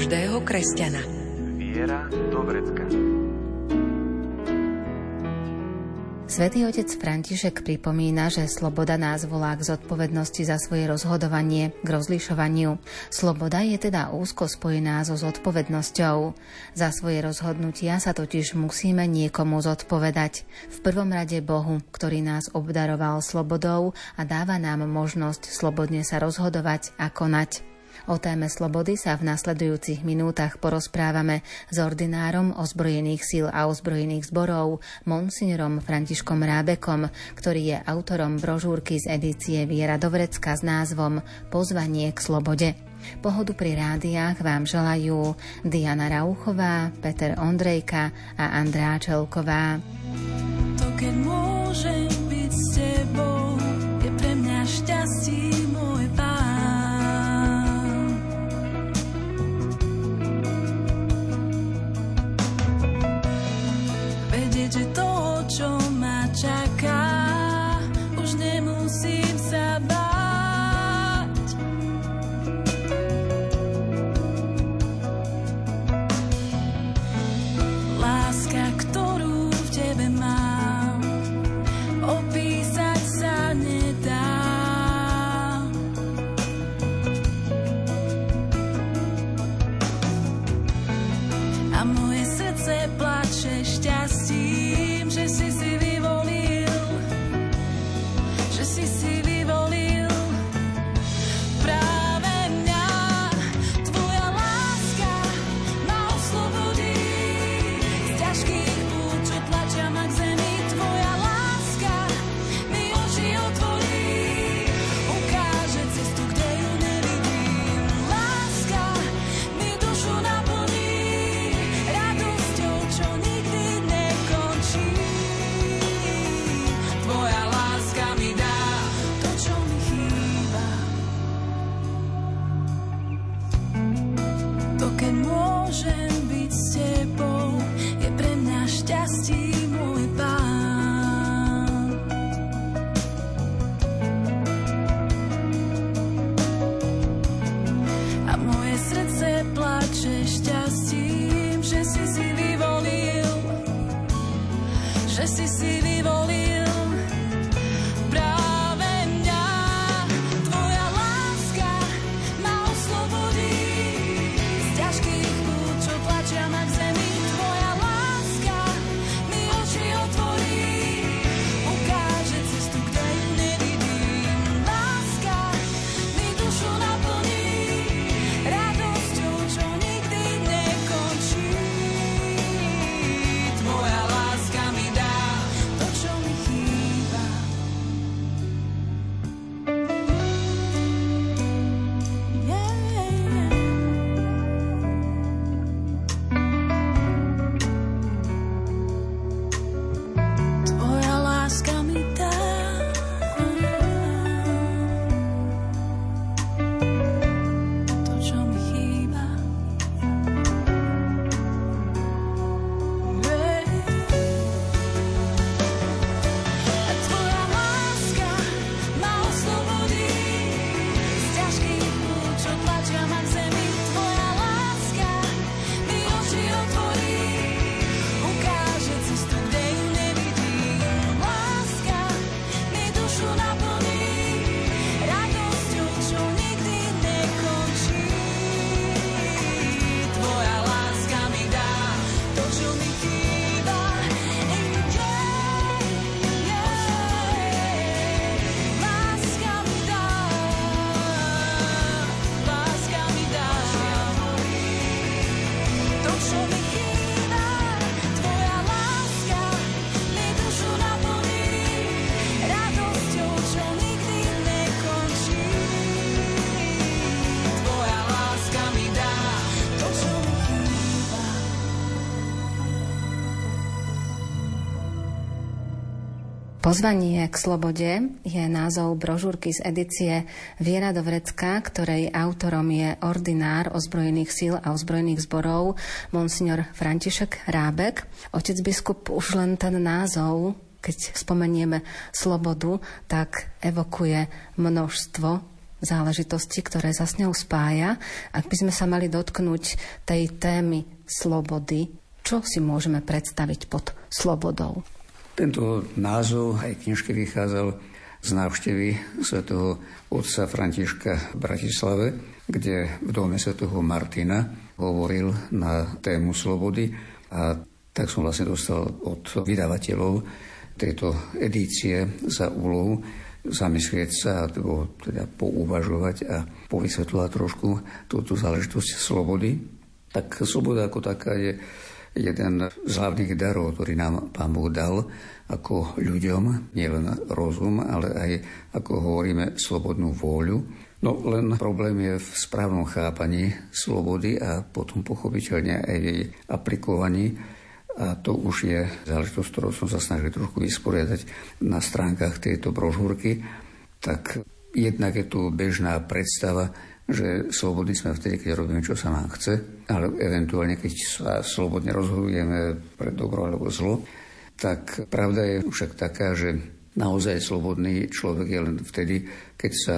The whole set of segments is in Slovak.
každého kresťana. Viera do vrecka. Svetý otec František pripomína, že sloboda nás volá k zodpovednosti za svoje rozhodovanie, k rozlišovaniu. Sloboda je teda úzko spojená so zodpovednosťou. Za svoje rozhodnutia sa totiž musíme niekomu zodpovedať. V prvom rade Bohu, ktorý nás obdaroval slobodou a dáva nám možnosť slobodne sa rozhodovať a konať. O téme slobody sa v nasledujúcich minútach porozprávame s ordinárom ozbrojených síl a ozbrojených zborov, monsignorom Františkom Rábekom, ktorý je autorom brožúrky z edície Viera Dovrecka s názvom Pozvanie k slobode. Pohodu pri rádiách vám želajú Diana Rauchová, Peter Ondrejka a Andrá Čelková. To, keď môžem byť s tebou, je pre mňa šťastie že to, čo ma Pozvanie k slobode je názov brožúrky z edície Viera do Vrecka, ktorej autorom je ordinár ozbrojených síl a ozbrojených zborov monsignor František Rábek. Otec biskup už len ten názov, keď spomenieme slobodu, tak evokuje množstvo záležitosti, ktoré sa s ňou spája. Ak by sme sa mali dotknúť tej témy slobody, čo si môžeme predstaviť pod slobodou? Tento názov aj knižke vychádzal z návštevy svätého otca Františka v Bratislave, kde v dome svätého Martina hovoril na tému slobody a tak som vlastne dostal od vydavateľov tejto edície za úlohu zamyslieť sa, alebo teda pouvažovať a povysvetľovať trošku túto záležitosť slobody. Tak sloboda ako taká je jeden z hlavných darov, ktorý nám Pán Boh dal ako ľuďom, nielen rozum, ale aj, ako hovoríme, slobodnú vôľu. No len problém je v správnom chápaní slobody a potom pochopiteľne aj jej aplikovaní. A to už je záležitosť, ktorou som sa snažil trošku vysporiadať na stránkach tejto brožúrky. Tak jednak je tu bežná predstava, že slobodní sme vtedy, keď robíme, čo sa nám chce, ale eventuálne, keď sa slobodne rozhodujeme pre dobro alebo zlo, tak pravda je však taká, že naozaj slobodný človek je len vtedy, keď sa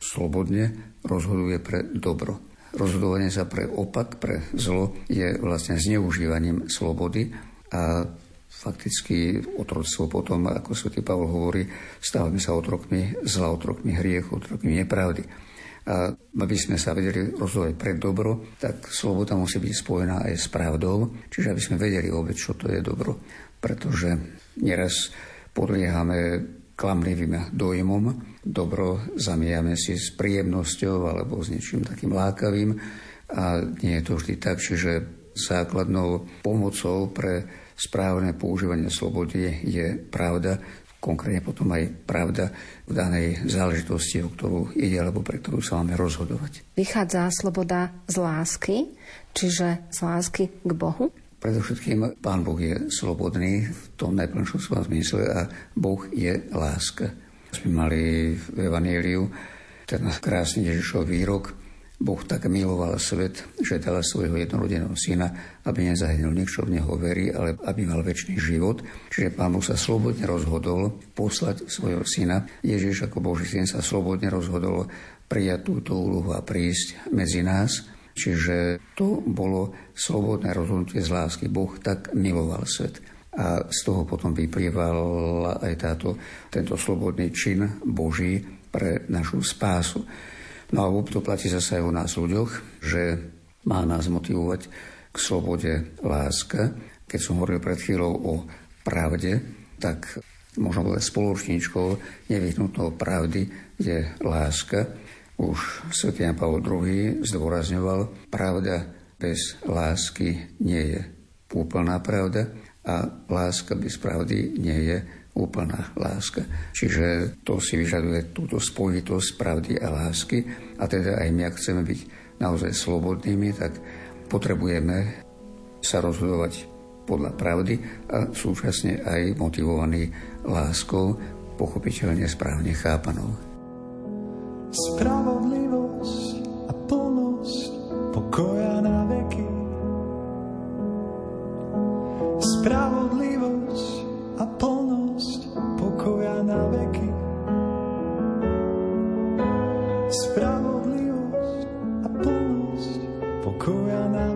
slobodne rozhoduje pre dobro. Rozhodovanie sa pre opak, pre zlo je vlastne zneužívaním slobody a fakticky otroctvo potom, ako svätý Pavol hovorí, stávame sa otrokmi zla, otrokmi hriechu, otrokmi nepravdy. A aby sme sa vedeli rozhodovať pre dobro, tak sloboda musí byť spojená aj s pravdou, čiže aby sme vedeli vôbec, čo to je dobro. Pretože neraz podliehame klamlivým dojmom, dobro zamieňame si s príjemnosťou alebo s niečím takým lákavým. A nie je to vždy tak, čiže základnou pomocou pre správne používanie slobody je pravda, konkrétne potom aj pravda v danej záležitosti, o ktorú ide alebo pre ktorú sa máme rozhodovať. Vychádza sloboda z lásky, čiže z lásky k Bohu? Predovšetkým Pán Boh je slobodný v tom najplnšom svojom zmysle a Boh je láska. Sme mali v Evangeliu ten krásny Ježišov výrok, Boh tak miloval svet, že dala svojho jednorodeného syna, aby nezahynul niekto v neho verí, ale aby mal väčší život. Čiže Pán Boh sa slobodne rozhodol poslať svojho syna. Ježiš ako Boží syn sa slobodne rozhodol prijať túto úlohu a prísť medzi nás. Čiže to bolo slobodné rozhodnutie z lásky. Boh tak miloval svet. A z toho potom vyplýval aj táto, tento slobodný čin Boží pre našu spásu. No a to platí zase aj u nás ľuďoch, že má nás motivovať k slobode láska. Keď som hovoril pred chvíľou o pravde, tak možno povedať spoločníčkou nevyhnutnou pravdy je láska. Už Sv. Jan Pavel II zdôrazňoval, pravda bez lásky nie je úplná pravda a láska bez pravdy nie je úplná láska. Čiže to si vyžaduje túto spojitosť pravdy a lásky a teda aj my, ak chceme byť naozaj slobodnými, tak potrebujeme sa rozhodovať podľa pravdy a súčasne aj motivovaný láskou, pochopiteľne správne chápanou. Spravodlivosť a plnosť pokoja na veky. Spravodlivosť na veky. Spravodlivosť a plnosť pokoja na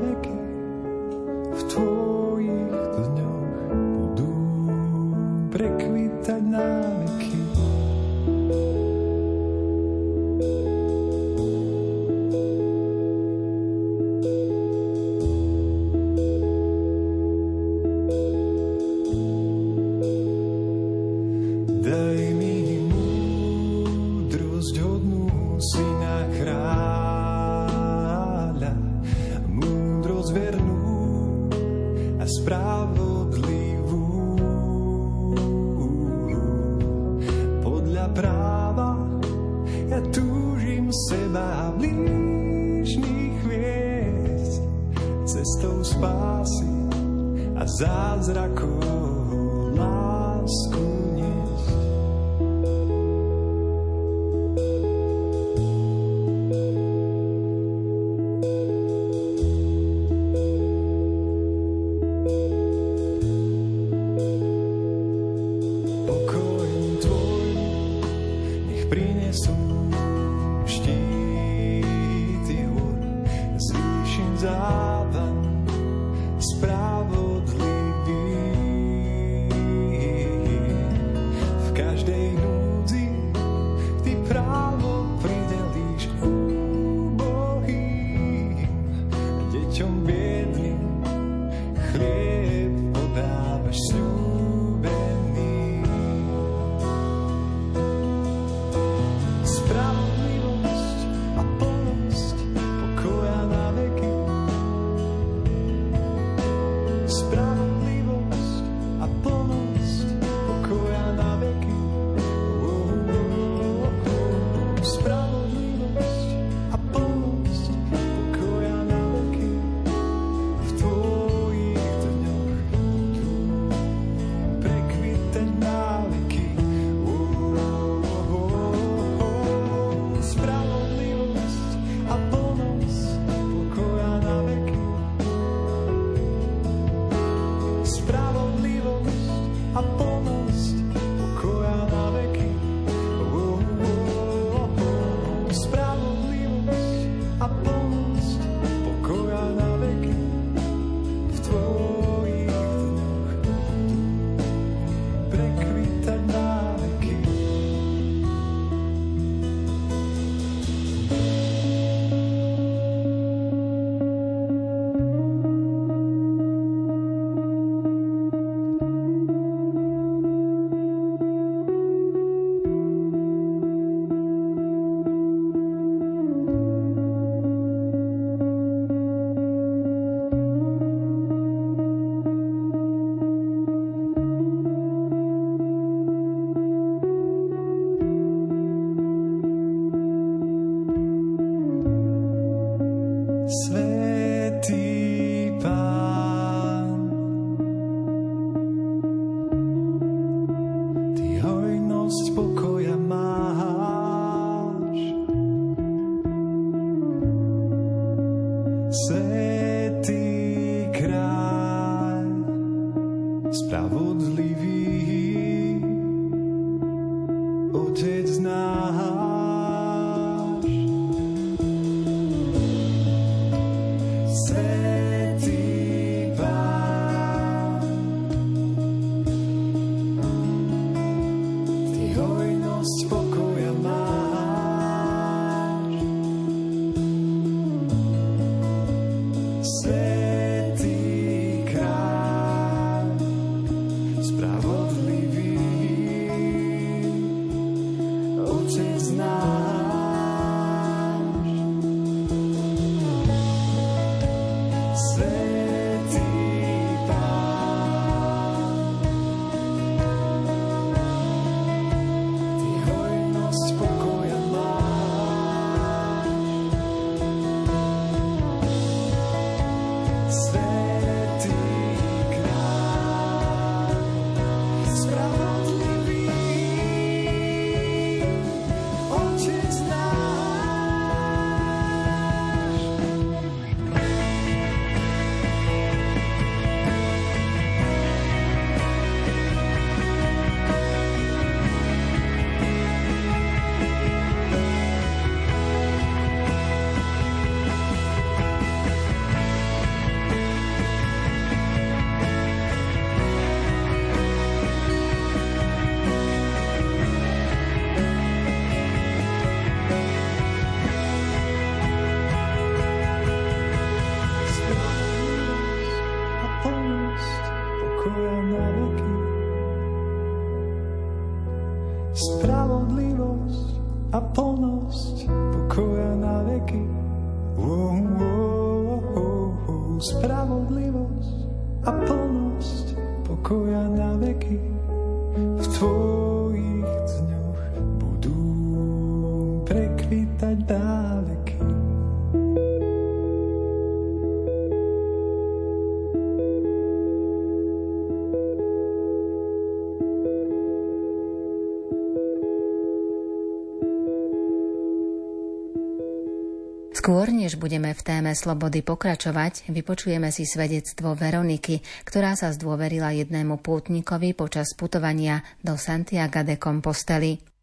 prekvitať dáveky. Skôr, než budeme v téme slobody pokračovať, vypočujeme si svedectvo Veroniky, ktorá sa zdôverila jednému pútnikovi počas putovania do Santiago de Compostely.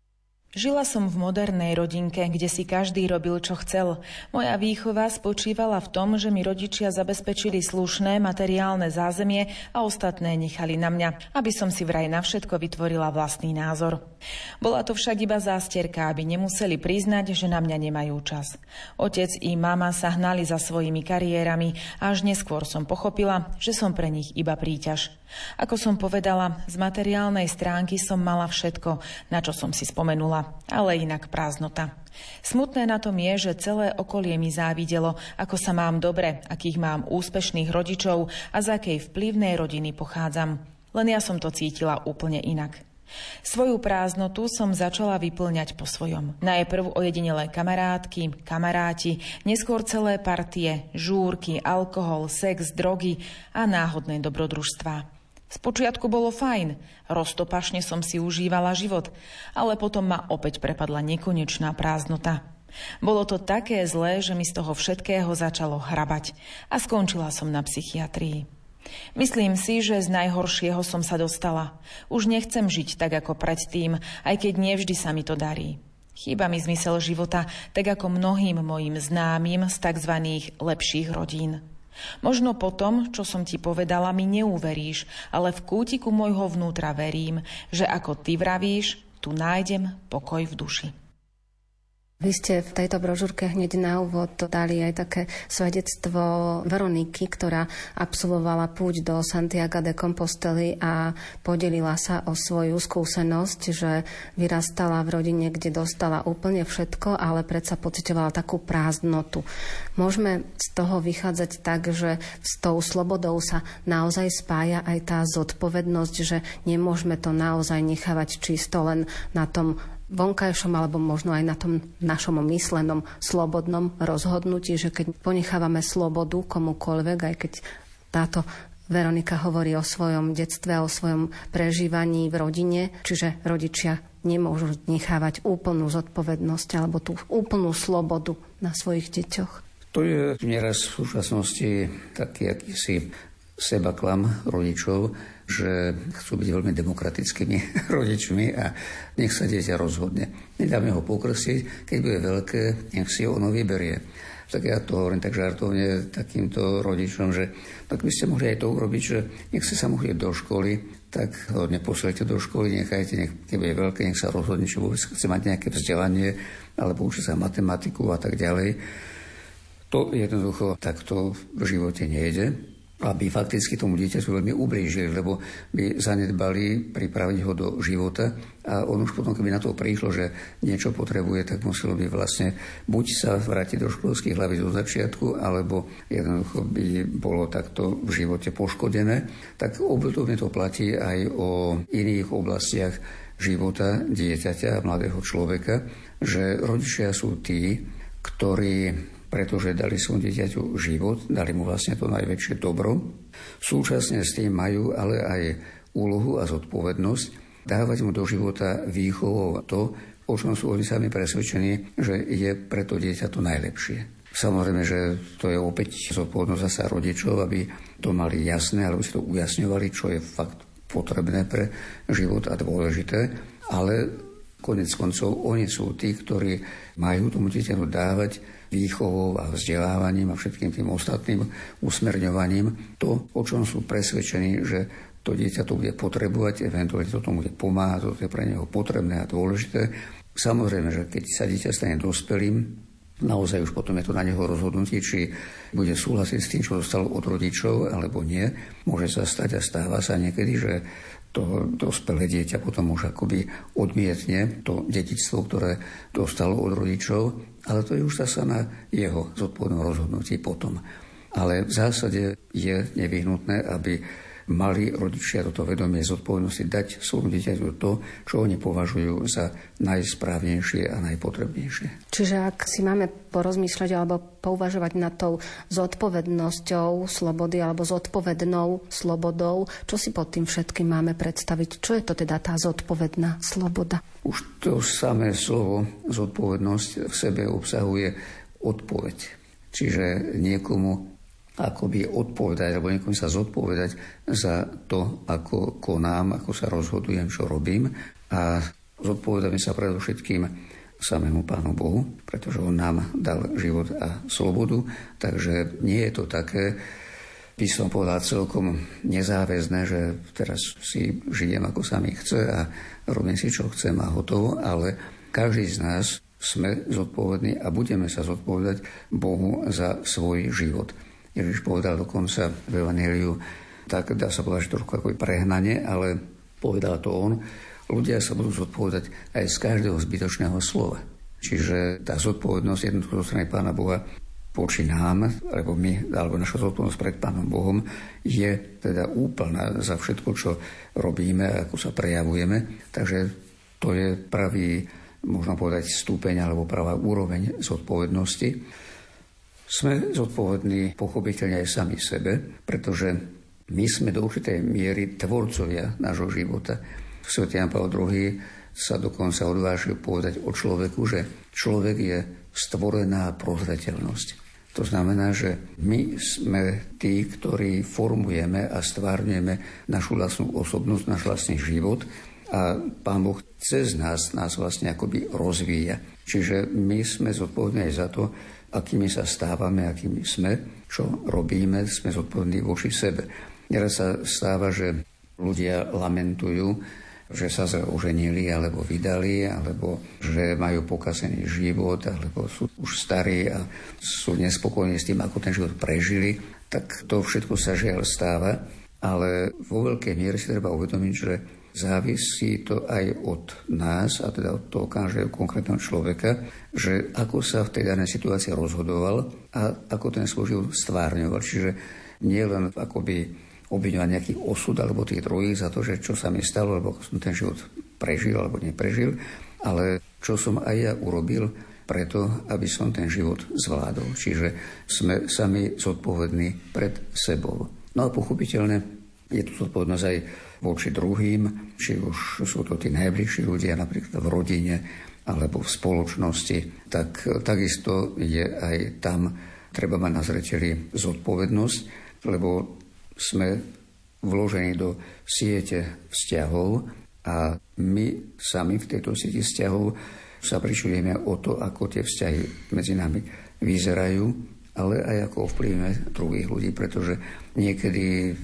Žila som v modernej rodinke, kde si každý robil, čo chcel. Moja výchova spočívala v tom, že mi rodičia zabezpečili slušné materiálne zázemie a ostatné nechali na mňa, aby som si vraj na všetko vytvorila vlastný názor. Bola to však iba zástierka, aby nemuseli priznať, že na mňa nemajú čas. Otec i mama sa hnali za svojimi kariérami a až neskôr som pochopila, že som pre nich iba príťaž. Ako som povedala, z materiálnej stránky som mala všetko, na čo som si spomenula, ale inak prázdnota. Smutné na tom je, že celé okolie mi závidelo, ako sa mám dobre, akých mám úspešných rodičov a z akej vplyvnej rodiny pochádzam. Len ja som to cítila úplne inak. Svoju prázdnotu som začala vyplňať po svojom. Najprv ojedinelé kamarátky, kamaráti, neskôr celé partie, žúrky, alkohol, sex, drogy a náhodné dobrodružstvá. Spočiatku bolo fajn, roztopašne som si užívala život, ale potom ma opäť prepadla nekonečná prázdnota. Bolo to také zlé, že mi z toho všetkého začalo hrabať a skončila som na psychiatrii. Myslím si, že z najhoršieho som sa dostala. Už nechcem žiť tak ako predtým, aj keď nevždy sa mi to darí. Chýba mi zmysel života, tak ako mnohým mojim známym z tzv. lepších rodín. Možno potom, čo som ti povedala, mi neuveríš, ale v kútiku môjho vnútra verím, že ako ty vravíš, tu nájdem pokoj v duši. Vy ste v tejto brožúrke hneď na úvod dali aj také svedectvo Veroniky, ktorá absolvovala púť do Santiago de Compostely a podelila sa o svoju skúsenosť, že vyrastala v rodine, kde dostala úplne všetko, ale predsa pocitovala takú prázdnotu. Môžeme z toho vychádzať tak, že s tou slobodou sa naozaj spája aj tá zodpovednosť, že nemôžeme to naozaj nechávať čisto len na tom vonkajšom alebo možno aj na tom našom myslenom slobodnom rozhodnutí, že keď ponechávame slobodu komukoľvek, aj keď táto Veronika hovorí o svojom detstve, o svojom prežívaní v rodine, čiže rodičia nemôžu nechávať úplnú zodpovednosť alebo tú úplnú slobodu na svojich deťoch. To je nieraz v súčasnosti taký akýsi sebaklam rodičov, že chcú byť veľmi demokratickými rodičmi a nech sa dieťa rozhodne. Nedáme ho pokrsiť, keď bude veľké, nech si ono vyberie. Tak ja to hovorím tak žartovne takýmto rodičom, že tak by ste mohli aj to urobiť, že nech sa mohli do školy, tak ho neposlete do školy, nechajte, nech, keď bude veľké, nech sa rozhodne, či vôbec chce mať nejaké vzdelanie, alebo uči sa matematiku a tak ďalej. To jednoducho takto v živote nejde aby fakticky tomu dieťaťu veľmi ublížili, lebo by zanedbali pripraviť ho do života a on už potom, keby na to prišlo, že niečo potrebuje, tak muselo by vlastne buď sa vrátiť do školských hlavy do začiatku, alebo jednoducho by bolo takto v živote poškodené. Tak obdobne to platí aj o iných oblastiach života dieťaťa, mladého človeka, že rodičia sú tí, ktorí pretože dali svojmu dieťaťu život, dali mu vlastne to najväčšie dobro. Súčasne s tým majú ale aj úlohu a zodpovednosť dávať mu do života výchovou to, o čom sú oni sami presvedčení, že je pre to dieťa to najlepšie. Samozrejme, že to je opäť zodpovednosť zasa rodičov, aby to mali jasné, alebo si to ujasňovali, čo je fakt potrebné pre život a dôležité, ale konec koncov oni sú tí, ktorí majú tomu dieťaťu dávať výchovou a vzdelávaním a všetkým tým ostatným usmerňovaním to, o čom sú presvedčení, že to dieťa to bude potrebovať, eventuálne to tomu bude pomáhať, to je pre neho potrebné a dôležité. Samozrejme, že keď sa dieťa stane dospelým, naozaj už potom je to na neho rozhodnutie, či bude súhlasiť s tým, čo dostal od rodičov, alebo nie. Môže sa stať a stáva sa niekedy, že to dospelé dieťa potom už akoby odmietne to dedičstvo, ktoré dostalo od rodičov, ale to je už zase na jeho zodpovednom rozhodnutí potom. Ale v zásade je nevyhnutné, aby mali rodičia toto vedomie zodpovednosti dať svojmu dieťaťu to, čo oni považujú za najsprávnejšie a najpotrebnejšie. Čiže ak si máme porozmýšľať alebo pouvažovať nad tou zodpovednosťou slobody alebo zodpovednou slobodou, čo si pod tým všetkým máme predstaviť? Čo je to teda tá zodpovedná sloboda? Už to samé slovo zodpovednosť v sebe obsahuje odpoveď. Čiže niekomu akoby odpovedať, alebo niekomu sa zodpovedať za to, ako konám, ako sa rozhodujem, čo robím. A zodpovedáme sa predovšetkým samému Pánu Bohu, pretože On nám dal život a slobodu, takže nie je to také, by som povedal celkom nezáväzné, že teraz si žijem ako sa mi chce a robím si, čo chcem a hotovo, ale každý z nás sme zodpovední a budeme sa zodpovedať Bohu za svoj život. Ježiš povedal dokonca v Evangeliu, tak dá sa povedať, že trošku ako prehnanie, ale povedal to on, ľudia sa budú zodpovedať aj z každého zbytočného slova. Čiže tá zodpovednosť jednoducho zo strany Pána Boha voči nám, alebo my, alebo naša zodpovednosť pred Pánom Bohom je teda úplná za všetko, čo robíme ako sa prejavujeme. Takže to je pravý, možno povedať, stupeň alebo pravá úroveň zodpovednosti. Sme zodpovední pochopiteľne aj sami sebe, pretože my sme do určitej miery tvorcovia nášho života. Sv. Jan Pavel II sa dokonca odvážil povedať o človeku, že človek je stvorená prozreteľnosť. To znamená, že my sme tí, ktorí formujeme a stvárňujeme našu vlastnú osobnosť, náš vlastný život a Pán Boh cez nás nás vlastne akoby rozvíja. Čiže my sme zodpovední aj za to, akými sa stávame, akými sme, čo robíme, sme zodpovední voči sebe. Nieraz sa stáva, že ľudia lamentujú, že sa oženili alebo vydali, alebo že majú pokazený život, alebo sú už starí a sú nespokojní s tým, ako ten život prežili, tak to všetko sa žiaľ stáva. Ale vo veľkej miere si treba uvedomiť, že závisí to aj od nás, a teda od toho každého konkrétneho človeka, že ako sa v tej danej situácii rozhodoval a ako ten svoj život stvárňoval. Čiže nie akoby obviňovať nejaký osud alebo tých druhých za to, že čo sa mi stalo, alebo som ten život prežil alebo neprežil, ale čo som aj ja urobil preto, aby som ten život zvládol. Čiže sme sami zodpovední pred sebou. No a pochopiteľne je tu zodpovednosť aj voči druhým, či už sú to tí najbližší ľudia, napríklad v rodine alebo v spoločnosti, tak takisto je aj tam treba mať na zreteli zodpovednosť, lebo sme vložení do siete vzťahov a my sami v tejto sieti vzťahov sa pričujeme o to, ako tie vzťahy medzi nami vyzerajú, ale aj ako ovplyvňujeme druhých ľudí, pretože niekedy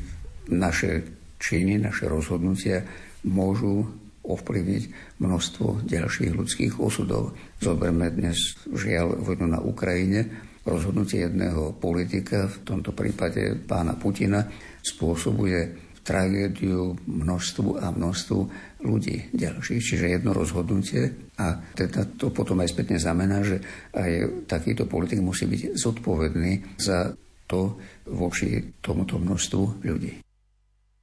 naše činy, naše rozhodnutia môžu ovplyvniť množstvo ďalších ľudských osudov. Zoberme dnes žiaľ vojnu na Ukrajine. Rozhodnutie jedného politika, v tomto prípade pána Putina, spôsobuje tragédiu množstvu a množstvu ľudí ďalších. Čiže jedno rozhodnutie a teda to potom aj spätne znamená, že aj takýto politik musí byť zodpovedný za to voči tomuto množstvu ľudí.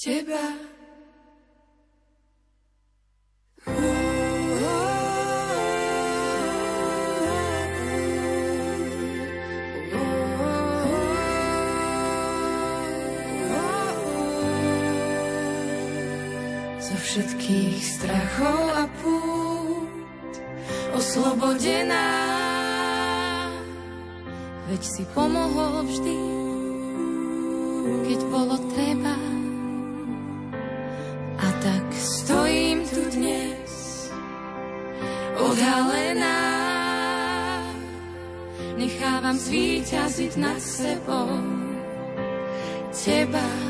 teba. všetkých strachov a pút oslobodená. Veď si pomohol vždy, keď bolo treba. Nechávam zvíťaziť nad sebou teba.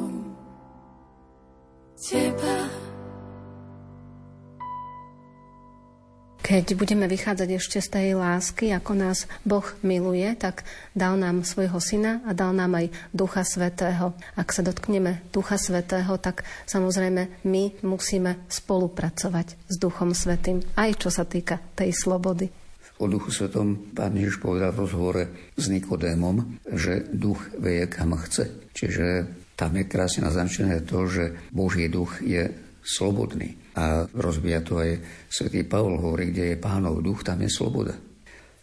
Keď budeme vychádzať ešte z tej lásky, ako nás Boh miluje, tak dal nám svojho syna a dal nám aj Ducha Svetého. Ak sa dotkneme Ducha Svetého, tak samozrejme my musíme spolupracovať s Duchom Svetým, aj čo sa týka tej slobody. O Duchu Svetom pán Ježiš povedal v rozhovore s Nikodémom, že duch vie, kam chce. Čiže tam je krásne naznačené to, že Boží duch je slobodný. A rozbíja to aj svätý Pavol hovorí, kde je pánov duch, tam je sloboda.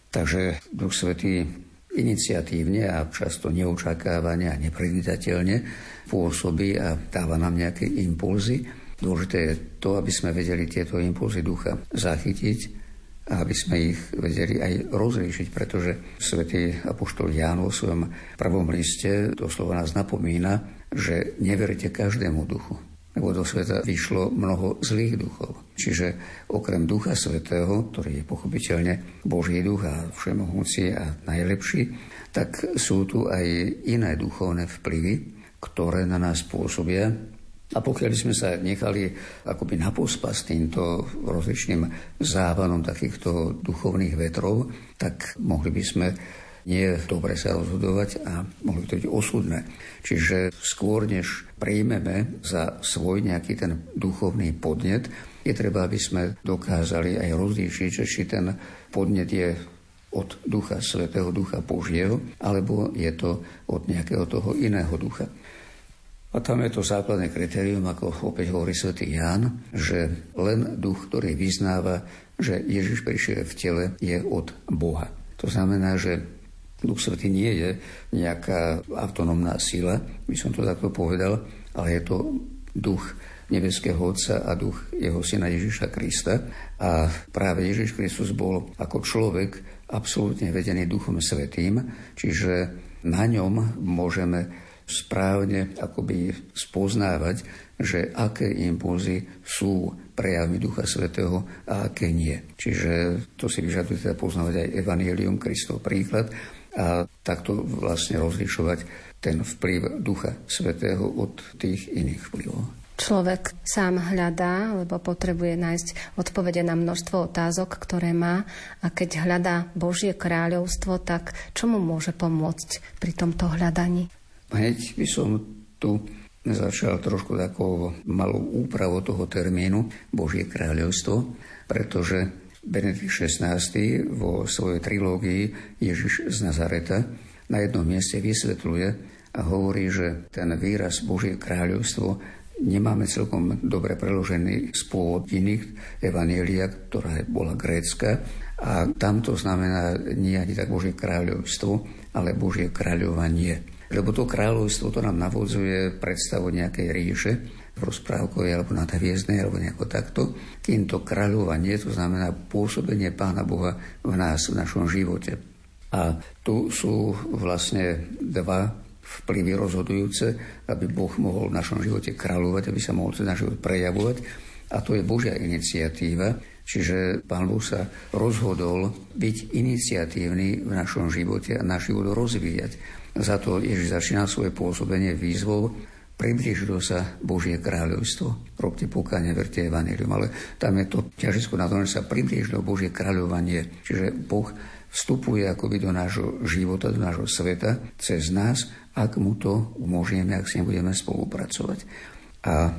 Takže duch svetý iniciatívne a často neočakávane a nepredvídateľne pôsobí a dáva nám nejaké impulzy. Dôležité je to, aby sme vedeli tieto impulzy ducha zachytiť a aby sme ich vedeli aj rozlíšiť, pretože svätý Apoštol Ján vo svojom prvom liste doslova nás napomína, že neverite každému duchu, lebo do sveta vyšlo mnoho zlých duchov. Čiže okrem Ducha Svetého, ktorý je pochopiteľne Boží duch a všemohúci a najlepší, tak sú tu aj iné duchovné vplyvy, ktoré na nás pôsobia. A pokiaľ sme sa nechali akoby napospas týmto rozličným závanom takýchto duchovných vetrov, tak mohli by sme nie je dobre sa rozhodovať a mohli to byť osudné. Čiže skôr, než príjmeme za svoj nejaký ten duchovný podnet, je treba, aby sme dokázali aj rozlíšiť, či ten podnet je od Ducha Svetého, Ducha Božieho, alebo je to od nejakého toho iného ducha. A tam je to základné kritérium, ako opäť hovorí svätý Ján, že len duch, ktorý vyznáva, že Ježiš prišiel v tele, je od Boha. To znamená, že Duch Svetý nie je nejaká autonómna sila, by som to takto povedal, ale je to duch nebeského Otca a duch jeho syna Ježiša Krista. A práve Ježiš Kristus bol ako človek absolútne vedený Duchom Svetým, čiže na ňom môžeme správne akoby spoznávať, že aké impulzy sú prejavmi Ducha Svetého a aké nie. Čiže to si vyžaduje teda poznávať aj Evangelium, Kristov príklad, a takto vlastne rozlišovať ten vplyv Ducha Svetého od tých iných vplyvov. Človek sám hľadá, lebo potrebuje nájsť odpovede na množstvo otázok, ktoré má a keď hľadá Božie kráľovstvo, tak čo mu môže pomôcť pri tomto hľadaní? Hneď by som tu začal trošku takou malou úpravou toho termínu Božie kráľovstvo, pretože Benedikt XVI vo svojej trilógii Ježiš z Nazareta na jednom mieste vysvetľuje a hovorí, že ten výraz Božie kráľovstvo nemáme celkom dobre preložený z pôvod iných evanielia, ktorá bola grécka. A tam to znamená nie ani tak Božie kráľovstvo, ale Božie kráľovanie. Lebo to kráľovstvo to nám navodzuje predstavu nejakej ríše, rozprávkovej alebo nadhviezdnej alebo nejako takto, kým to kráľovanie, to znamená pôsobenie Pána Boha v nás, v našom živote. A tu sú vlastne dva vplyvy rozhodujúce, aby Boh mohol v našom živote kráľovať, aby sa mohol cez náš život prejavovať. A to je Božia iniciatíva, čiže Pán Boh sa rozhodol byť iniciatívny v našom živote a náš život rozvíjať. Za to Ježiš začína svoje pôsobenie výzvou priblížilo sa Božie kráľovstvo. Robte pokáne, verte evanilium. Ale tam je to ťažisko na tom, že sa priblížilo Božie kráľovanie. Čiže Boh vstupuje akoby do nášho života, do nášho sveta cez nás, ak mu to umožníme, ak s ním budeme spolupracovať. A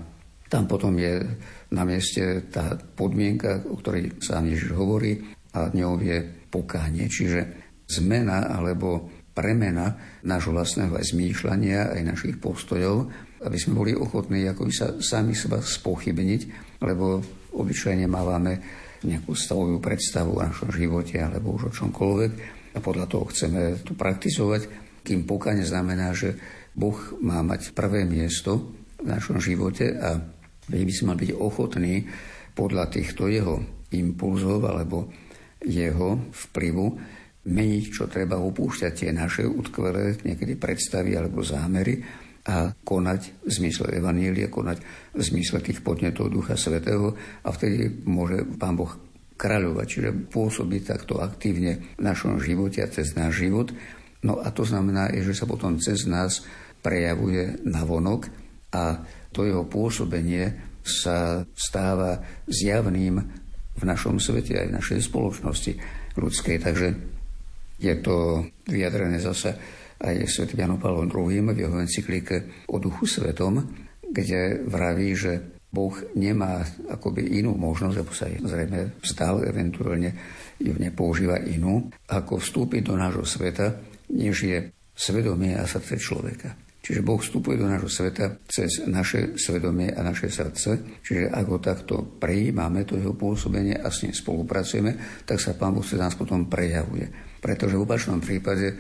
tam potom je na mieste tá podmienka, o ktorej sám Ježiš hovorí, a ňou je pokánie, čiže zmena alebo premena nášho vlastného aj zmýšľania, aj našich postojov aby sme boli ochotní ako sa sami seba spochybniť, lebo obyčajne máme nejakú stavovú predstavu o našom živote alebo už o čomkoľvek a podľa toho chceme to praktizovať, kým pokáne znamená, že Boh má mať prvé miesto v našom živote a my by sme mali byť ochotní podľa týchto jeho impulzov alebo jeho vplyvu meniť, čo treba opúšťať tie naše utkvelé niekedy predstavy alebo zámery a konať v zmysle Evanílie, konať v zmysle tých podnetov Ducha Svetého a vtedy môže Pán Boh kráľovať, čiže pôsobiť takto aktívne v našom živote a cez náš život. No a to znamená, že sa potom cez nás prejavuje navonok a to jeho pôsobenie sa stáva zjavným v našom svete, aj v našej spoločnosti ľudskej. Takže je to vyjadrené zase aj svätým Janom Pavlom II v jeho encyklike o duchu svetom, kde vraví, že Boh nemá akoby inú možnosť, alebo sa zrejme vzdal, eventuálne ju nepoužíva inú, ako vstúpiť do nášho sveta, než je svedomie a srdce človeka. Čiže Boh vstupuje do nášho sveta cez naše svedomie a naše srdce. Čiže ak ho takto prejímame, to jeho pôsobenie a s ním spolupracujeme, tak sa Pán Boh cez nás potom prejavuje. Pretože v opačnom prípade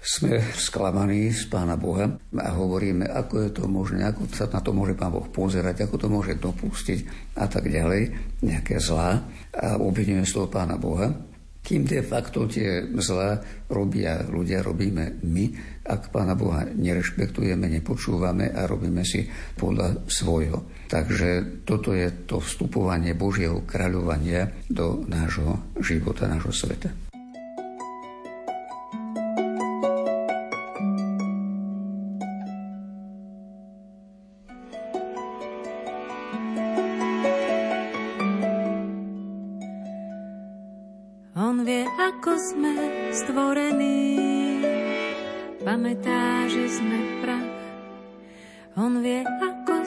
sme sklamaní z Pána Boha a hovoríme, ako je to možné, ako sa na to môže Pán Boh pozerať, ako to môže dopustiť a tak ďalej, nejaké zlá a obvinujeme z toho Pána Boha. Kým de facto tie zlá robia ľudia, robíme my, ak Pána Boha nerešpektujeme, nepočúvame a robíme si podľa svojho. Takže toto je to vstupovanie Božieho kráľovania do nášho života, nášho sveta. Ako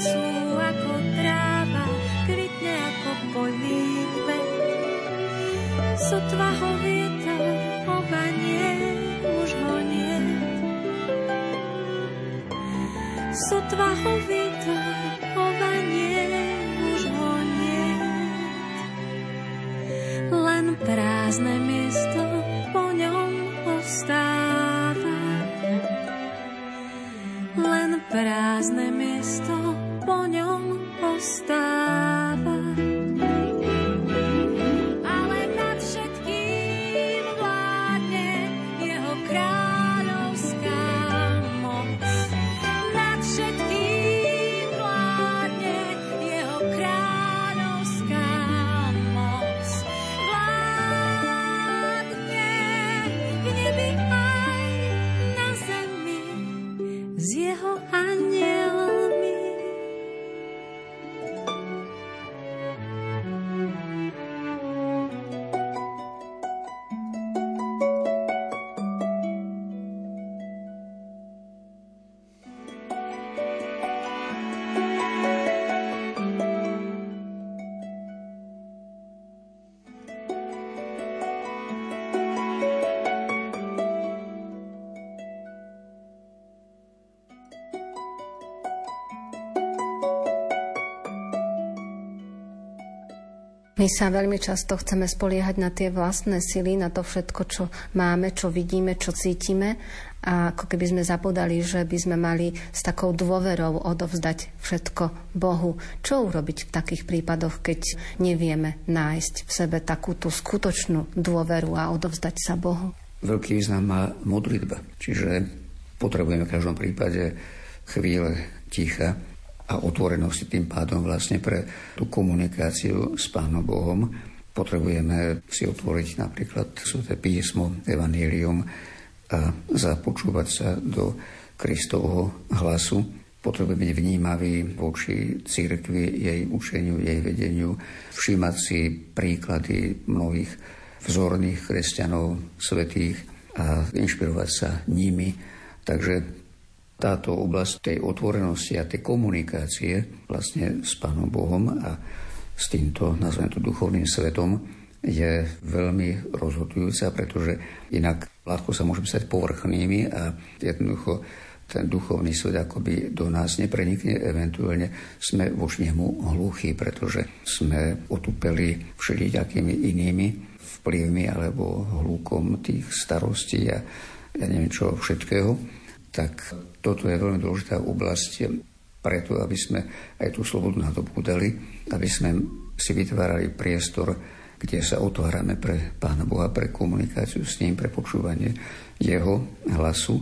sú ako tráva, kvitne ako poľný kvet. Sotva ho vietor obanie, už ho nie. Sotva ho vietor obanie, už ho nie. Len prázdne miesto prázdne miesto My sa veľmi často chceme spoliehať na tie vlastné sily, na to všetko, čo máme, čo vidíme, čo cítime a ako keby sme zapodali, že by sme mali s takou dôverou odovzdať všetko Bohu. Čo urobiť v takých prípadoch, keď nevieme nájsť v sebe takú tú skutočnú dôveru a odovzdať sa Bohu? Veľký význam má modlitba, čiže potrebujeme v každom prípade chvíle ticha a otvorenosti tým pádom vlastne pre tú komunikáciu s Pánom Bohom. Potrebujeme si otvoriť napríklad Sveté písmo, Evangelium a započúvať sa do Kristovho hlasu. Potrebujeme byť vnímaví voči církvi, jej učeniu, jej vedeniu, všímať si príklady mnohých vzorných kresťanov, svetých a inšpirovať sa nimi. Takže táto oblasť tej otvorenosti a tej komunikácie vlastne s Pánom Bohom a s týmto, nazvem to, duchovným svetom je veľmi rozhodujúca, pretože inak ľahko sa môžeme stať povrchnými a jednoducho ten duchovný svet akoby do nás neprenikne, eventuálne sme voči nemu hluchí, pretože sme otupeli všelijakými inými vplyvmi alebo hľúkom tých starostí a ja neviem čo všetkého. Tak toto je veľmi dôležitá oblasť preto, aby sme aj tú slobodu nadobúdali, aby sme si vytvárali priestor, kde sa otvárame pre Pána Boha, pre komunikáciu s ním, pre počúvanie jeho hlasu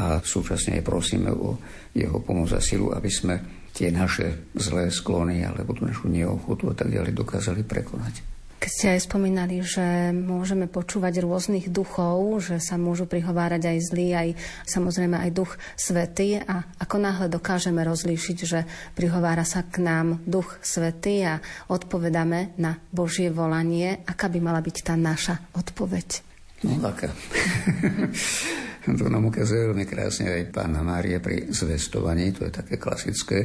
a súčasne aj prosíme o jeho pomoc a silu, aby sme tie naše zlé sklony alebo tú našu neochotu a tak ďalej dokázali prekonať. Keď ste aj spomínali, že môžeme počúvať rôznych duchov, že sa môžu prihovárať aj zlí, aj samozrejme aj duch svetý a ako náhle dokážeme rozlíšiť, že prihovára sa k nám duch svetý a odpovedáme na Božie volanie, aká by mala byť tá naša odpoveď? No, aká. to nám ukazuje veľmi krásne aj pána Mária pri zvestovaní, to je také klasické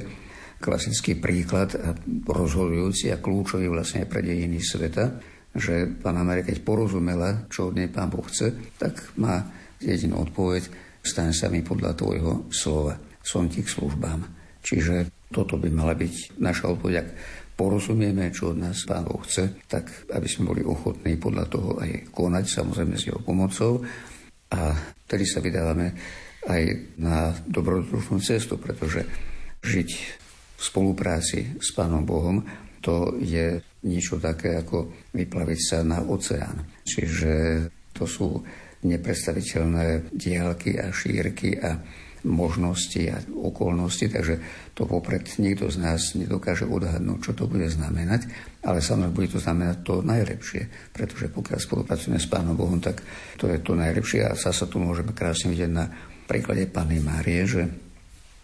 klasický príklad a rozhodujúci a kľúčový vlastne pre dejiny sveta, že pána Maria, keď porozumela, čo od nej pán Boh chce, tak má jedinú odpoveď, stane sa mi podľa tvojho slova, som ti k službám. Čiže toto by mala byť naša odpoveď, ak porozumieme, čo od nás Pán Boh chce, tak aby sme boli ochotní podľa toho aj konať, samozrejme s jeho pomocou. A tedy sa vydávame aj na dobrodružnú cestu, pretože žiť v spolupráci s Pánom Bohom, to je niečo také ako vyplaviť sa na oceán. Čiže to sú nepredstaviteľné diálky a šírky a možnosti a okolnosti, takže to popred nikto z nás nedokáže odhadnúť, čo to bude znamenať, ale samozrejme bude to znamenať to najlepšie, pretože pokiaľ spolupracujeme s Pánom Bohom, tak to je to najlepšie a sa tu môžeme krásne vidieť na príklade Panny Márie, že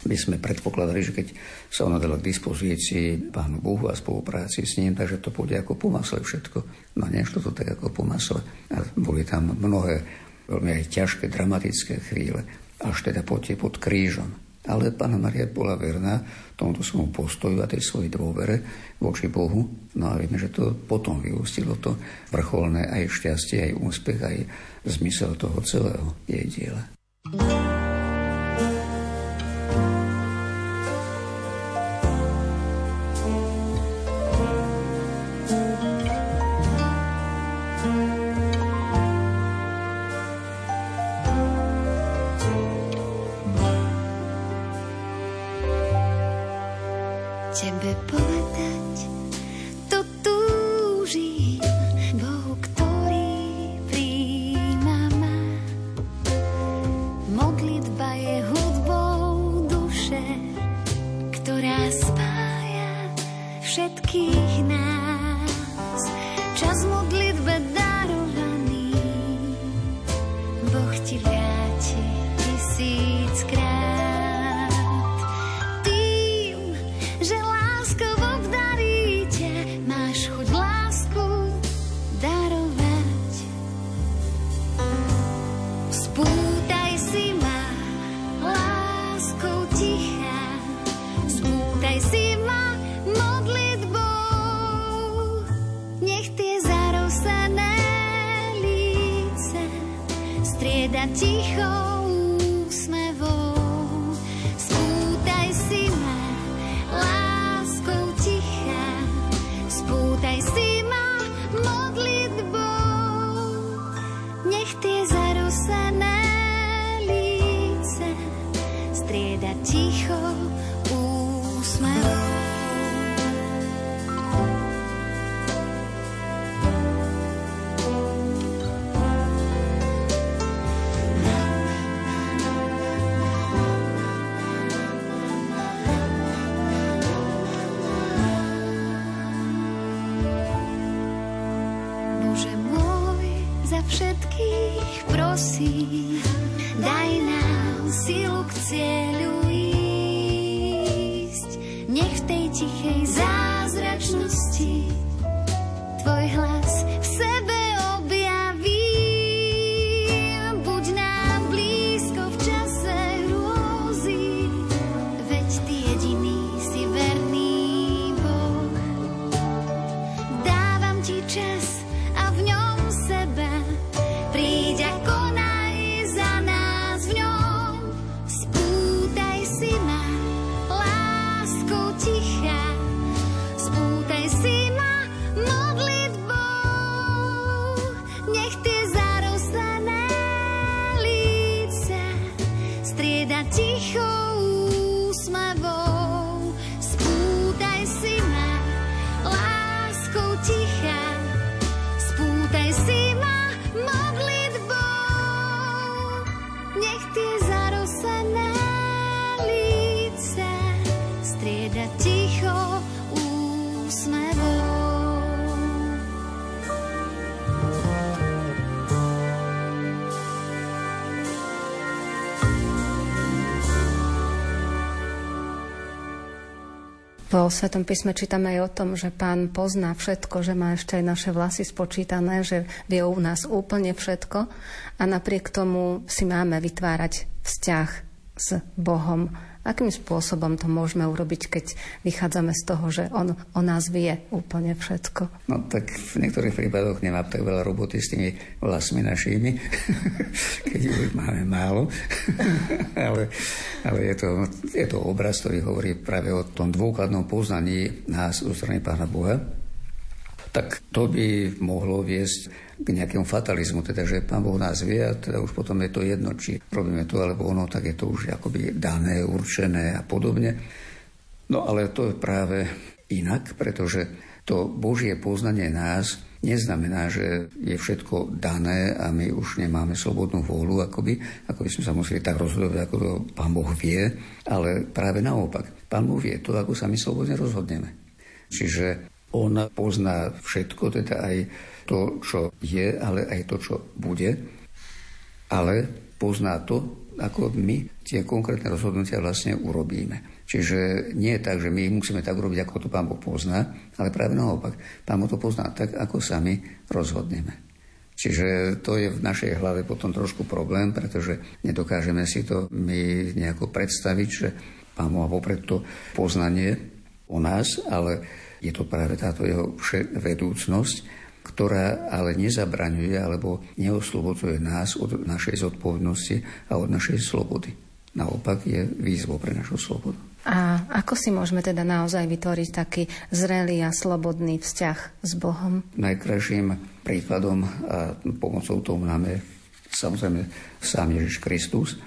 my sme predpokladali, že keď sa ona dala k dispozícii Pánu Bohu a spolupráci s ním, takže to pôjde ako po všetko. No nešlo to tak ako po. A boli tam mnohé veľmi aj ťažké, dramatické chvíle, až teda poďte pod krížom. Ale Pána Maria bola verná tomuto svojmu postoju a tej svojej dôvere voči Bohu. No a vieme, že to potom vyústilo to vrcholné aj šťastie, aj úspech, aj zmysel toho celého jej diela. Spútaj si ma for. Vo Svetom písme čítame aj o tom, že pán pozná všetko, že má ešte aj naše vlasy spočítané, že vie u nás úplne všetko a napriek tomu si máme vytvárať vzťah s Bohom. Akým spôsobom to môžeme urobiť, keď vychádzame z toho, že on o nás vie úplne všetko? No tak v niektorých prípadoch nemám tak veľa roboty s tými vlasmi našimi, keď už máme málo. ale ale je, to, je to obraz, ktorý hovorí práve o tom dôkladnom poznaní nás zo strany Pána Boha. Tak to by mohlo viesť k nejakému fatalizmu, teda že Pán Boh nás vie a teda už potom je to jedno, či robíme to alebo ono, tak je to už akoby dané, určené a podobne. No ale to je práve inak, pretože to Božie poznanie nás neznamená, že je všetko dané a my už nemáme slobodnú vôľu, akoby, ako by sme sa museli tak rozhodovať, ako to Pán Boh vie, ale práve naopak. Pán Boh vie to, ako sa my slobodne rozhodneme. Čiže on pozná všetko, teda aj to, čo je, ale aj to, čo bude, ale pozná to, ako my tie konkrétne rozhodnutia vlastne urobíme. Čiže nie je tak, že my musíme tak urobiť, ako to Pán Boh pozná, ale práve naopak. Pán Boh to pozná tak, ako sami rozhodneme. Čiže to je v našej hlave potom trošku problém, pretože nedokážeme si to my nejako predstaviť, že Pán Boh má popred to poznanie o nás, ale je to práve táto jeho vedúcnosť, ktorá ale nezabraňuje alebo neoslobodzuje nás od našej zodpovednosti a od našej slobody. Naopak je výzvou pre našu slobodu. A ako si môžeme teda naozaj vytvoriť taký zrelý a slobodný vzťah s Bohom? Najkrajším príkladom a pomocou tomu máme samozrejme sám Ježiš Kristus,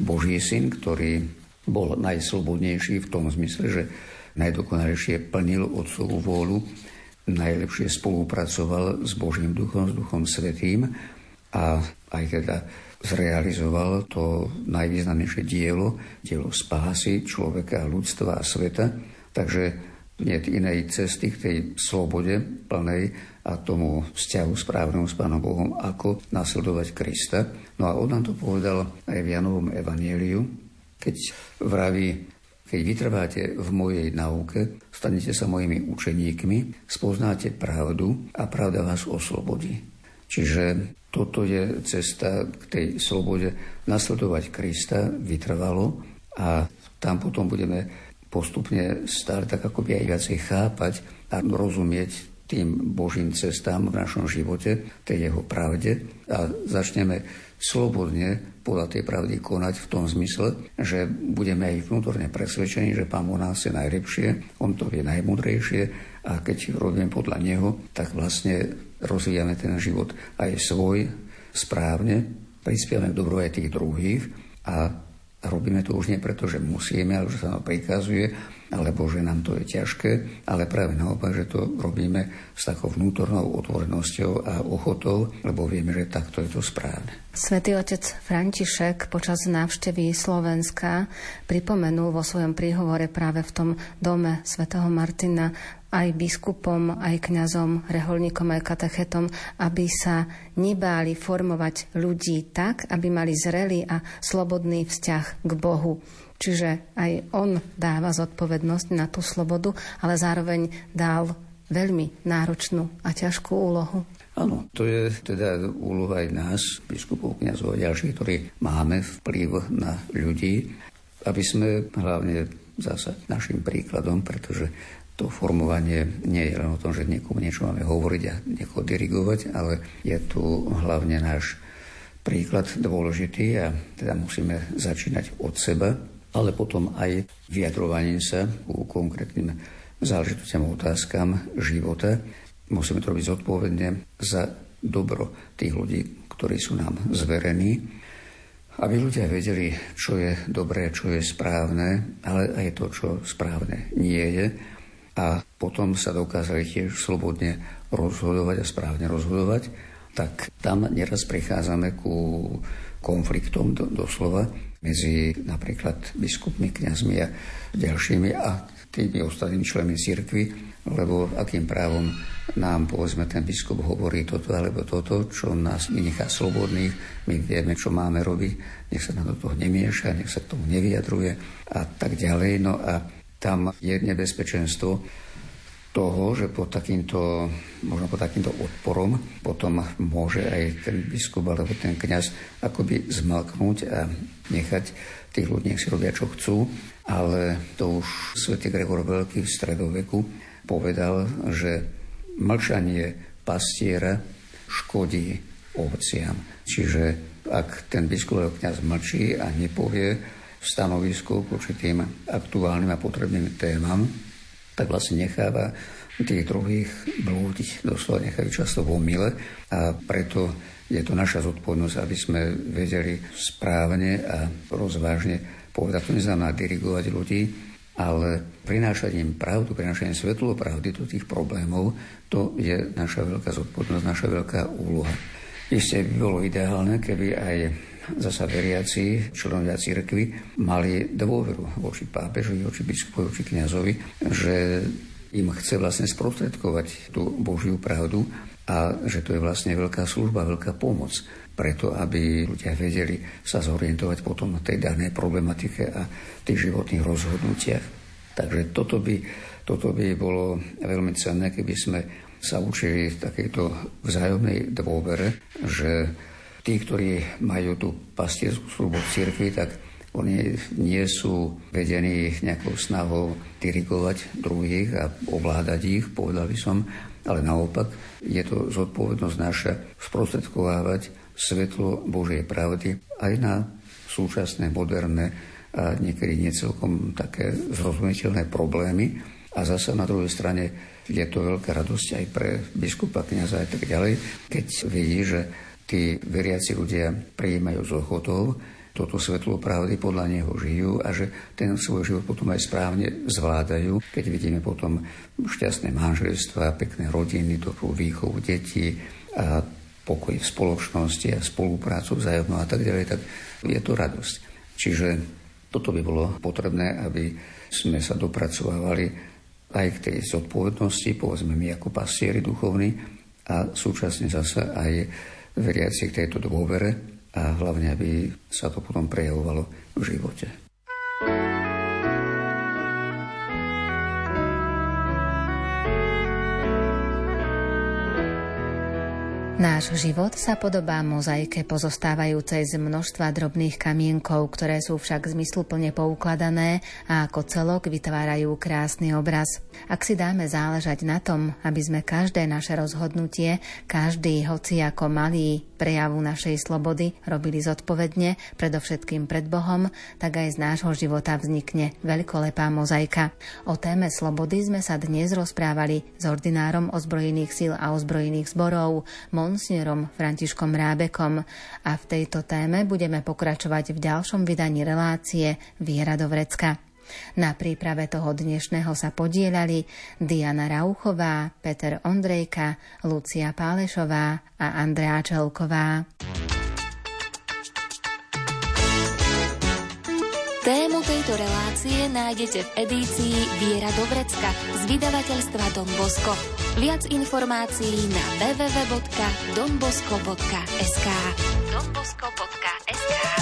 Boží syn, ktorý bol najslobodnejší v tom zmysle, že najdokonalejšie plnil Otcovú vôľu, najlepšie spolupracoval s Božím duchom, s Duchom Svetým a aj teda zrealizoval to najvýznamnejšie dielo, dielo spásy človeka, ľudstva a sveta. Takže nie inej cesty k tej slobode plnej a tomu vzťahu správnemu s Pánom Bohom, ako nasledovať Krista. No a on nám to povedal aj v Janovom evanieliu, keď vraví, keď vytrváte v mojej nauke, stanete sa mojimi učeníkmi, spoznáte pravdu a pravda vás oslobodí. Čiže toto je cesta k tej slobode nasledovať Krista vytrvalo a tam potom budeme postupne stále tak akoby aj viacej chápať a rozumieť tým Božím cestám v našom živote, tej jeho pravde a začneme slobodne podľa tej pravdy konať v tom zmysle, že budeme aj vnútorne presvedčení, že Pán Boh nás je najlepšie, On to vie najmudrejšie a keď robíme podľa Neho, tak vlastne rozvíjame ten život aj svoj správne, prispievame k dobru aj tých druhých A robíme to už nie preto, že musíme, ale že sa nám prikazuje, alebo že nám to je ťažké, ale práve naopak, že to robíme s takou vnútornou otvorenosťou a ochotou, lebo vieme, že takto je to správne. Svetý otec František počas návštevy Slovenska pripomenul vo svojom príhovore práve v tom dome svätého Martina aj biskupom, aj kňazom, reholníkom, aj katechetom, aby sa nebáli formovať ľudí tak, aby mali zrelý a slobodný vzťah k Bohu. Čiže aj on dáva zodpovednosť na tú slobodu, ale zároveň dal veľmi náročnú a ťažkú úlohu. Áno, to je teda úloha aj nás, biskupov, kniazov a ďalších, ktorí máme vplyv na ľudí, aby sme hlavne zase našim príkladom, pretože to formovanie nie je len o tom, že niekomu niečo máme hovoriť a niekoho dirigovať, ale je tu hlavne náš príklad dôležitý a teda musíme začínať od seba, ale potom aj vyjadrovaním sa ku konkrétnym záležitostiam otázkam života. Musíme to robiť zodpovedne za dobro tých ľudí, ktorí sú nám zverení, aby ľudia vedeli, čo je dobré, čo je správne, ale aj to, čo správne nie je. A potom sa dokázali tiež slobodne rozhodovať a správne rozhodovať, tak tam neraz prichádzame ku konfliktom do, medzi napríklad biskupmi, kňazmi a ďalšími a tými ostatnými členmi cirkvi, lebo akým právom nám povedzme ten biskup hovorí toto alebo toto, čo nás nechá slobodných, my vieme, čo máme robiť, nech sa nám do toho nemieša, nech sa k tomu nevyjadruje a tak ďalej. No a tam je nebezpečenstvo toho, že pod takýmto, možno pod takýmto odporom potom môže aj ten biskup alebo ten kňaz akoby zmalknúť a nechať tých ľudí, nech si robia, čo chcú. Ale to už svätý Gregor Veľký v stredoveku povedal, že mlčanie pastiera škodí ovciam. Čiže ak ten biskup alebo kňaz mlčí a nepovie, v stanovisku k určitým aktuálnym a potrebným témam, tak vlastne necháva tých druhých blúdiť, doslova nechajú často v omyle a preto je to naša zodpovednosť, aby sme vedeli správne a rozvážne povedať. To neznamená dirigovať ľudí, ale prinášať im pravdu, prinášať im svetlo pravdy do tých problémov, to je naša veľká zodpovednosť, naša veľká úloha. Isté by bolo ideálne, keby aj zasa veriaci, členovia církvy, mali dôveru voči pápežovi, voči biskupovi, voči kniazovi, že im chce vlastne sprostredkovať tú Božiu pravdu a že to je vlastne veľká služba, veľká pomoc preto, aby ľudia vedeli sa zorientovať potom na tej danej problematike a tých životných rozhodnutiach. Takže toto by, toto by bolo veľmi cenné, keby sme sa učili takejto vzájomnej dôvere, že tí, ktorí majú tú pastierskú službu v cirkvi, tak oni nie sú vedení nejakou snahou dirigovať druhých a ovládať ich, povedal by som, ale naopak je to zodpovednosť naša sprostredkovávať svetlo Božej pravdy aj na súčasné, moderné a niekedy necelkom také zrozumiteľné problémy. A zase na druhej strane je to veľká radosť aj pre biskupa, kniaza a tak ďalej, keď vidí, že tí veriaci ľudia prijímajú z ochotou toto svetlo pravdy, podľa neho žijú a že ten svoj život potom aj správne zvládajú. Keď vidíme potom šťastné manželstva, pekné rodiny, dobrú výchovu detí a pokoj v spoločnosti a spoluprácu vzájomnú a tak ďalej, tak je to radosť. Čiže toto by bolo potrebné, aby sme sa dopracovali aj k tej zodpovednosti, povedzme my ako pastieri duchovní a súčasne zase aj veriaci k tejto dôvere a hlavne, aby sa to potom prejavovalo v živote. Náš život sa podobá mozaike pozostávajúcej z množstva drobných kamienkov, ktoré sú však zmysluplne poukladané a ako celok vytvárajú krásny obraz. Ak si dáme záležať na tom, aby sme každé naše rozhodnutie, každý hoci ako malý prejavu našej slobody robili zodpovedne, predovšetkým pred Bohom, tak aj z nášho života vznikne veľkolepá mozaika. O téme slobody sme sa dnes rozprávali s ordinárom ozbrojených síl a ozbrojených zborov, monsignorom Františkom Rábekom a v tejto téme budeme pokračovať v ďalšom vydaní relácie Viera do vrecka. Na príprave toho dnešného sa podielali Diana Rauchová, Peter Ondrejka, Lucia Pálešová a Andrea Čelková. Tému tejto relácie nájdete v edícii Viera Dobrecka z vydavateľstva Don Bosco. Viac informácií na www.donbosco.sk donbosco.sk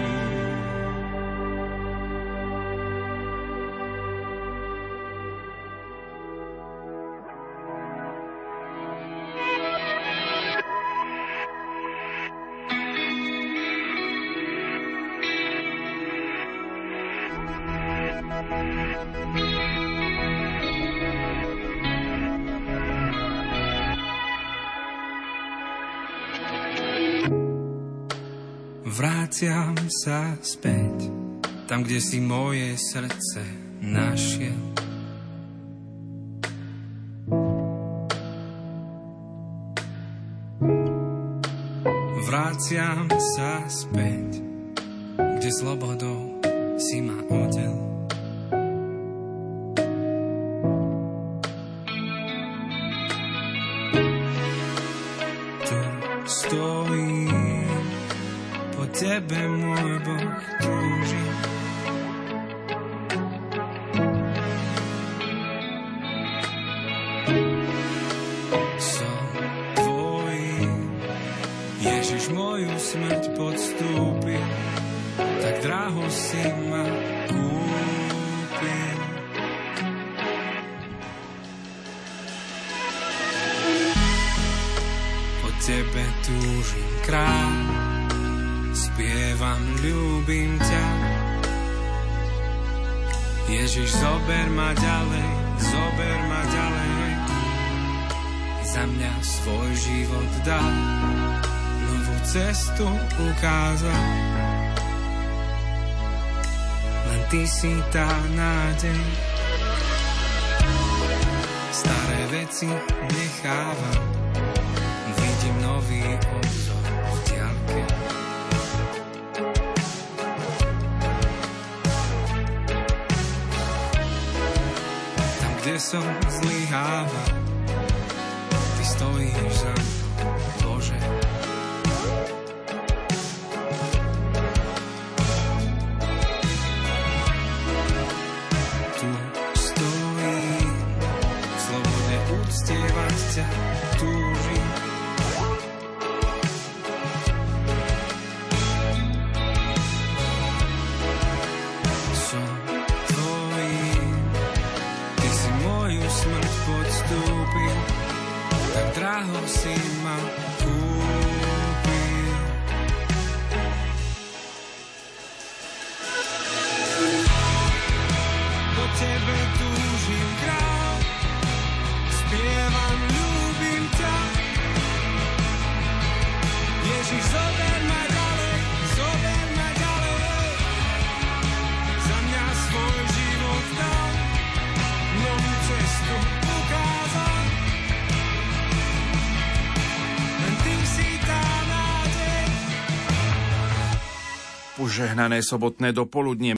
späť, tam, kde si moje srdce našiel. vraciam sa späť, kde slobodou tebe túžim kráľ, spievam, ľúbim ťa. Ježiš, zober ma ďalej, zober ma ďalej. Za mňa svoj život dal, novú cestu ukázal. Len ty si tá nádej. Staré veci nechávam, nový obzor v diaľke. Tam, kde som zlyhával, ty stojíš za mnou, Požehnané sobotné dopoludnie